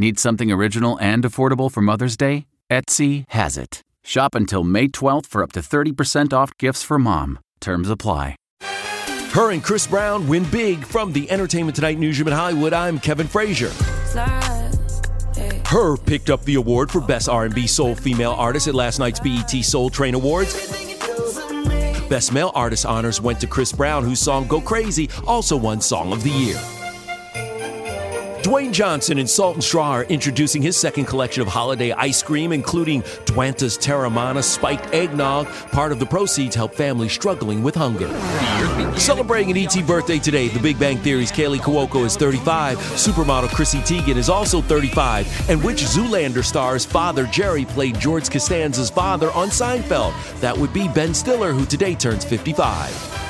Need something original and affordable for Mother's Day? Etsy has it. Shop until May 12th for up to 30% off gifts for mom. Terms apply. H.E.R. and Chris Brown win big from the Entertainment Tonight newsroom in Hollywood. I'm Kevin Frazier. H.E.R. picked up the award for Best R&B Soul Female Artist at last night's BET Soul Train Awards. Best Male Artist honors went to Chris Brown, whose song Go Crazy also won Song of the Year. Dwayne Johnson and Salt and Straw are introducing his second collection of holiday ice cream, including Dwanta's Teremana Spiked Eggnog. Part of the proceeds help families struggling with hunger. Celebrating an ET birthday today, The Big Bang Theory's Kaley Cuoco is 35, supermodel Chrissy Teigen is also 35, and which Zoolander star's father Jerry played George Costanza's father on Seinfeld? That would be Ben Stiller, who today turns 55.